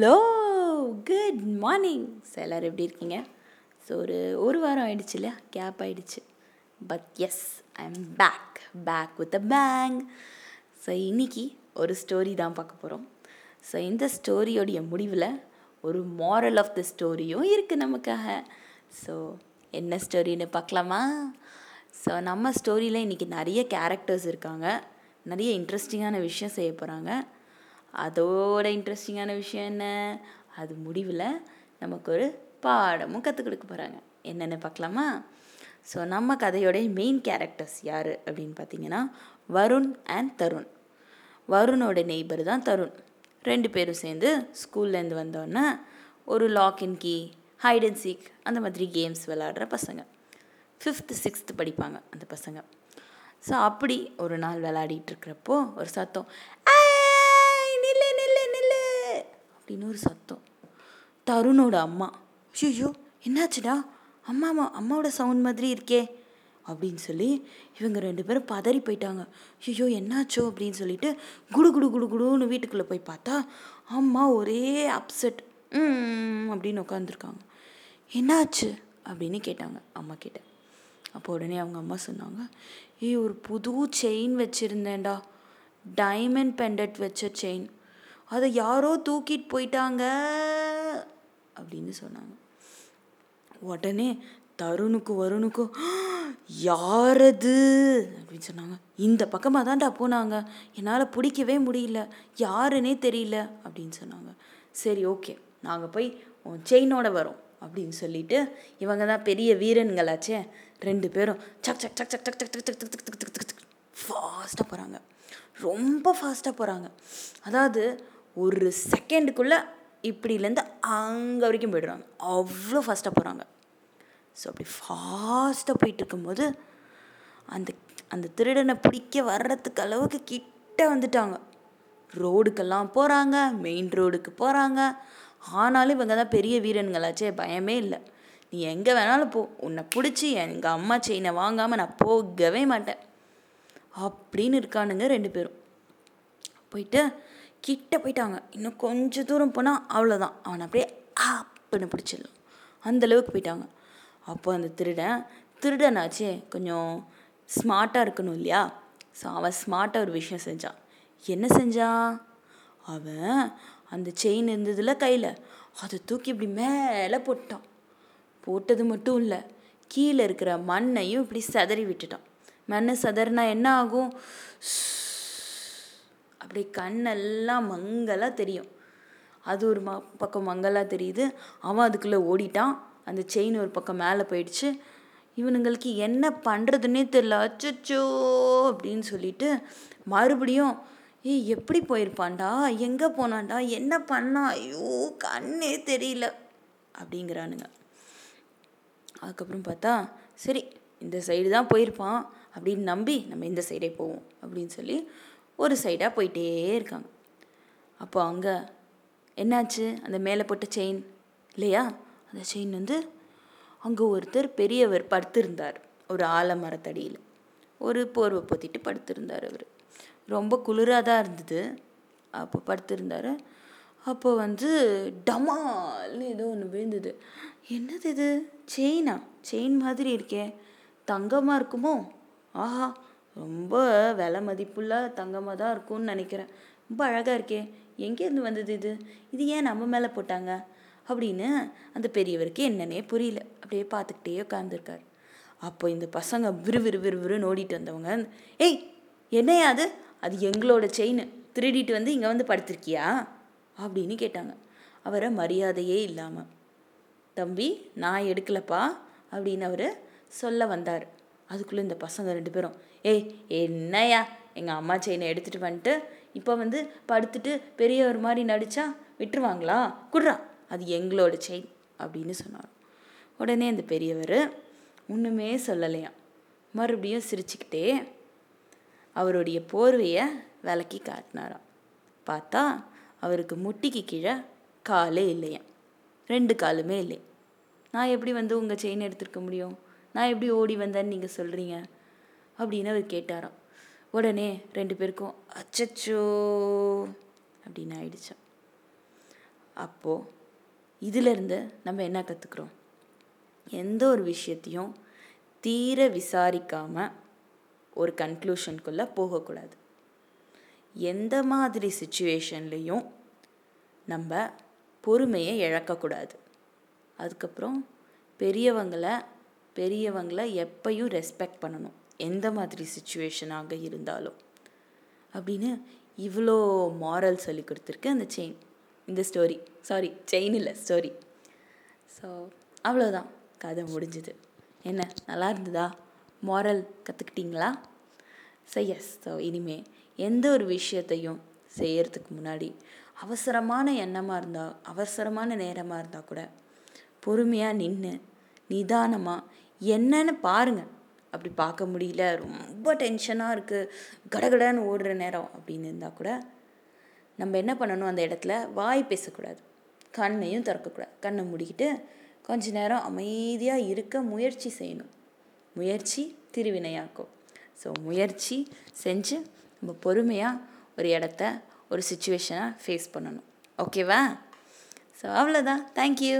Hello good morning so எல்லோரும் எப்படி இருக்கீங்க? ஸோ ஒரு ஒரு வாரம் ஆயிடுச்சுல கேப் ஆயிடுச்சு. But yes I am back back with a bang so இன்னைக்கு ஒரு ஸ்டோரி தான் பார்க்க போகிறோம் ஸோ இந்த ஸ்டோரியோடைய முடிவில் ஒரு மாரல் ஆஃப் த ஸ்டோரியும் இருக்குது நமக்காக. ஸோ என்ன ஸ்டோரின்னு பார்க்கலாமா? ஸோ நம்ம ஸ்டோரியில் இன்றைக்கி நிறைய கேரக்டர்ஸ் இருக்காங்க. நிறைய இன்ட்ரெஸ்டிங்கான விஷயம் செய்ய போகிறாங்க அதோட இன்ட்ரெஸ்டிங்கான விஷயம் என்ன? அது முடிவில் நமக்கு ஒரு பாடமும் கற்றுக் கொடுக்க போகிறாங்க என்னென்னு பார்க்கலாமா? ஸோ நம்ம கதையோடைய மெயின் கேரக்டர்ஸ் யார் அப்படின்னு பார்த்தீங்கன்னா வருண் அண்ட் தருண். வருணோட நெய்பர் தான் தருண். ரெண்டு பேரும் சேர்ந்து ஸ்கூல்லேருந்து வந்தோன்னே ஒரு lock and key hide and seek அந்த மாதிரி கேம்ஸ் விளாடுற பசங்க. ஃபிஃப்த்து சிக்ஸ்த்து படிப்பாங்க அந்த பசங்க. ஸோ அப்படி ஒரு நாள் விளையாடிட்டு இருக்கிறப்போ ஒரு சத்தம் ஆ அப்படின்னு ஒரு சத்தம். தருணோட அம்மா ஐயோ என்னாச்சுடா? அம்மா அம்மா அம்மாவோட சவுண்ட் மாதிரி இருக்கே அப்படின்னு சொல்லி இவங்க ரெண்டு பேரும் பதறி போயிட்டாங்க. ஐயோ என்னாச்சோ? அப்படின்னு சொல்லிட்டு குடு குடு குடு குடுன்னு வீட்டுக்குள்ளே போய் பார்த்தா அம்மா ஒரே அப்செட் அப்படின்னு உட்காந்துருக்காங்க என்னாச்சு? அப்படின்னு கேட்டாங்க அம்மா கிட்ட. அப்போ உடனே அவங்க அம்மா சொன்னாங்க ஏய் ஒரு புது செயின் வச்சுருந்தேன்டா. டைமண்ட் பெண்டட் வச்ச செயின் அதை யாரோ தூக்கிட்டு போயிட்டாங்க அப்படின்னு சொன்னாங்க உடனே தருணுக்கும் வருணுக்கும் யாரது அப்படின்னு சொன்னாங்க இந்த பக்கமாக தான்டா போனாங்க என்னால் பிடிக்கவே முடியல யாருன்னே தெரியல அப்படின்னு சொன்னாங்க சரி ஓகே நாங்கள் போய் உன் செயினோட வரோம் அப்படின்னு சொல்லிட்டு இவங்க தான் பெரிய வீரன்களாச்சே ரெண்டு பேரும் சக் சக் சக் சக் சக் சக் சக் சக் சக் சக் சக் சக் சக் ஃபாஸ்ட்டாக போகிறாங்க ரொம்ப ஃபாஸ்ட்டாக போகிறாங்க அதாவது ஒரு செகண்டுக்குள்ளே இப்படிலேருந்து அங்கே வரைக்கும் போயிடுறாங்க. அவ்வளோ ஃபாஸ்ட்டாக போகிறாங்க ஸோ அப்படி ஃபாஸ்ட்டாக போயிட்டு இருக்கும்போது அந்த அந்த திருடனை பிடிக்க வர்றதுக்கு அளவுக்கு கிட்ட வந்துட்டாங்க. ரோடுக்கெல்லாம் போகிறாங்க மெயின் ரோடுக்கு போகிறாங்க ஆனாலும் இவங்க தான் பெரிய வீரன்களாச்சே பயமே இல்லை. நீ எங்கே வேணாலும் போ. உன்னை பிடிச்சி எங்கள் அம்மா செயினை வாங்காமல் நான் போகவே மாட்டேன். அப்படின்னு இருக்கானுங்க ரெண்டு பேரும். போயிட்டு கிட்ட போயிட்டாங்க. இன்னும் கொஞ்சம் தூரம் போனால் அவ்வளோதான் அவனை அப்படியே ஆப்புன்னு பிடிச்சிடலாம். அந்தளவுக்கு போயிட்டாங்க. அப்போ அந்த திருடன் திருடனாச்சு கொஞ்சம் ஸ்மார்ட்டாக இருக்கணும் இல்லையா? ஸோ அவன் ஸ்மார்ட்டாக ஒரு விஷயம் செஞ்சான். என்ன செஞ்சான்? அவன் அந்த செயின் இருந்ததுல கையில். அதை தூக்கி இப்படி மேலே போட்டான். போட்டது மட்டும் இல்லை கீழே இருக்கிற மண்ணையும் இப்படி சதறி விட்டுட்டான். மண்ணை சதறினா என்ன ஆகும்? அப்படியே கண்ணெல்லாம் மங்கலாக தெரியும். அது ஒரு ம பக்கம் மங்கலாக தெரியுது. அவன் அதுக்குள்ளே ஓடிட்டான். அந்த செயின் ஒரு பக்கம் மேலே போயிடுச்சு. இவனுங்களுக்கு என்ன பண்ணுறதுன்னே தெரில அச்சோ அப்படின்னு சொல்லிட்டு மறுபடியும் ஏய் எப்படி போயிருப்பான்டா? எங்கே போனான்டா? என்ன பண்ணா? ஐயோ கண்ணே தெரியல. அப்படிங்கிறானுங்க. அதுக்கப்புறம் பார்த்தா சரி இந்த சைடு தான் போயிருப்பான். அப்படின்னு நம்பி நம்ம இந்த சைடே போவோம். அப்படின்னு சொல்லி ஒரு சைடாக போயிட்டே இருக்காங்க. அப்போ அங்கே என்னாச்சு? அந்த மேலே போட்ட செயின் இல்லையா? அந்த செயின் வந்து அங்கே ஒருத்தர் பெரியவர் படுத்திருந்தார். ஒரு ஆலமரத்தடியில். ஒரு போர்வை பொத்திட்டு படுத்திருந்தார் அவர். ரொம்ப குளிராக தான் இருந்தது. அப்போ படுத்திருந்தார். அப்போ வந்து டமால்னு ஏதோ ஒன்று விழுந்தது. என்னது இது? செயினா செயின் மாதிரி இருக்கே. தங்கமாக இருக்குமோ? ஆஹா. ரொம்ப விலை மதிப்புள்ள தங்கமாக தான் இருக்கும்னு நினைக்கிறேன். ரொம்ப அழகாக இருக்கே. எங்கேருந்து வந்தது இது? இது ஏன் நம்ம மேலே போட்டாங்க? அப்படின்னு அந்த பெரியவருக்கு என்னன்னே புரியல. அப்படியே பார்த்துக்கிட்டே உட்காந்துருக்கார் அப்போ இந்த பசங்க விறுவிறு விறுவிறுன்னு ஓடிட்டு வந்தவங்க ஏய் என்னையா அது? அது எங்களோட செயின் திருடிட்டு வந்து இங்கே வந்து படுத்திருக்கியா? அப்படின்னு கேட்டாங்க. அவரை மரியாதையே இல்லாமல் தம்பி நான் எடுக்கலப்பா. அப்படின்னு அவர் சொல்ல வந்தார். அதுக்குள்ளே இந்த பசங்க ரெண்டு பேரும் ஏய் என்னையா எங்கள் அம்மா செயினை எடுத்துகிட்டு வந்துட்டு இப்போ வந்து படுத்துட்டு பெரியவர் மாதிரி நடித்தா விட்டுருவாங்களா? குட்றா அது எங்களோட செயின் அப்படின்னு சொன்னார். உடனே அந்த பெரியவர் ஒன்றுமே சொல்லலையாம். மறுபடியும் சிரிச்சுக்கிட்டே அவருடைய போர்வையை விலக்கி காட்டினாராம். பார்த்தா அவருக்கு முட்டிக்கு கீழே காலே இல்லையாம். ரெண்டு காலுமே இல்லை. நான் எப்படி வந்து உங்கள் செயின் எடுத்துருக்க முடியும்? நான் எப்படி ஓடி வந்தேன்னு நீங்கள் சொல்கிறீங்க அப்படின்னு அவர் கேட்டாராம். உடனே ரெண்டு பேருக்கும் அச்சச்சோ அப்படின்னு ஆயிடுச்சான் அப்போது இதிலிருந்து நம்ம என்ன கற்றுக்குறோம் எந்த ஒரு விஷயத்தையும் தீர விசாரிக்காமல் ஒரு கன்க்ளூஷனுக்குள்ளே போகக்கூடாது. எந்த மாதிரி சுச்சுவேஷன்லேயும் நம்ம பொறுமையை இழக்கக்கூடாது. அதுக்கப்புறம் பெரியவங்களை பெரியவங்களை எப்பையும் ரெஸ்பெக்ட் பண்ணணும். எந்த மாதிரி சுச்சுவேஷனாக இருந்தாலும். அப்படின்னு இவ்வளோ மாரல் சொல்லி கொடுத்துருக்கு அந்த செயின் இந்த ஸ்டோரி சாரி செயின் இல்லை ஸ்டோரி ஸோ அவ்வளோதான் கதை முடிஞ்சுது. என்ன நல்லா இருந்ததா? மாரல் கற்றுக்கிட்டிங்களா ஸோ எஸ் ஸோ இனிமே எந்த ஒரு விஷயத்தையும் செய்கிறதுக்கு முன்னாடி அவசரமான எண்ணமாக இருந்தால் அவசரமான நேரமாக இருந்தால் கூட பொறுமையாக நின்று நிதானமாக என்னன்னு பாருங்கள் அப்படி பார்க்க முடியல. ரொம்ப டென்ஷனாக இருக்குது கடகடன்னு ஓடுற நேரம் அப்படின்னு இருந்தால் கூட நம்ம என்ன பண்ணணும் அந்த இடத்துல? வாய் பேசக்கூடாது. கண்ணையும் திறக்கக்கூடாது. கண்ணை மூடிக்கிட்டு கொஞ்ச நேரம் அமைதியாக இருக்க முயற்சி செய்யணும். முயற்சி திருவினையாக்கும். ஸோ முயற்சி செஞ்சு நம்ம பொறுமையாக ஒரு இடத்த ஒரு சுச்சுவேஷனை ஃபேஸ் பண்ணணும். ஓகேவா ஸோ அவ்வளோதான் தேங்க்யூ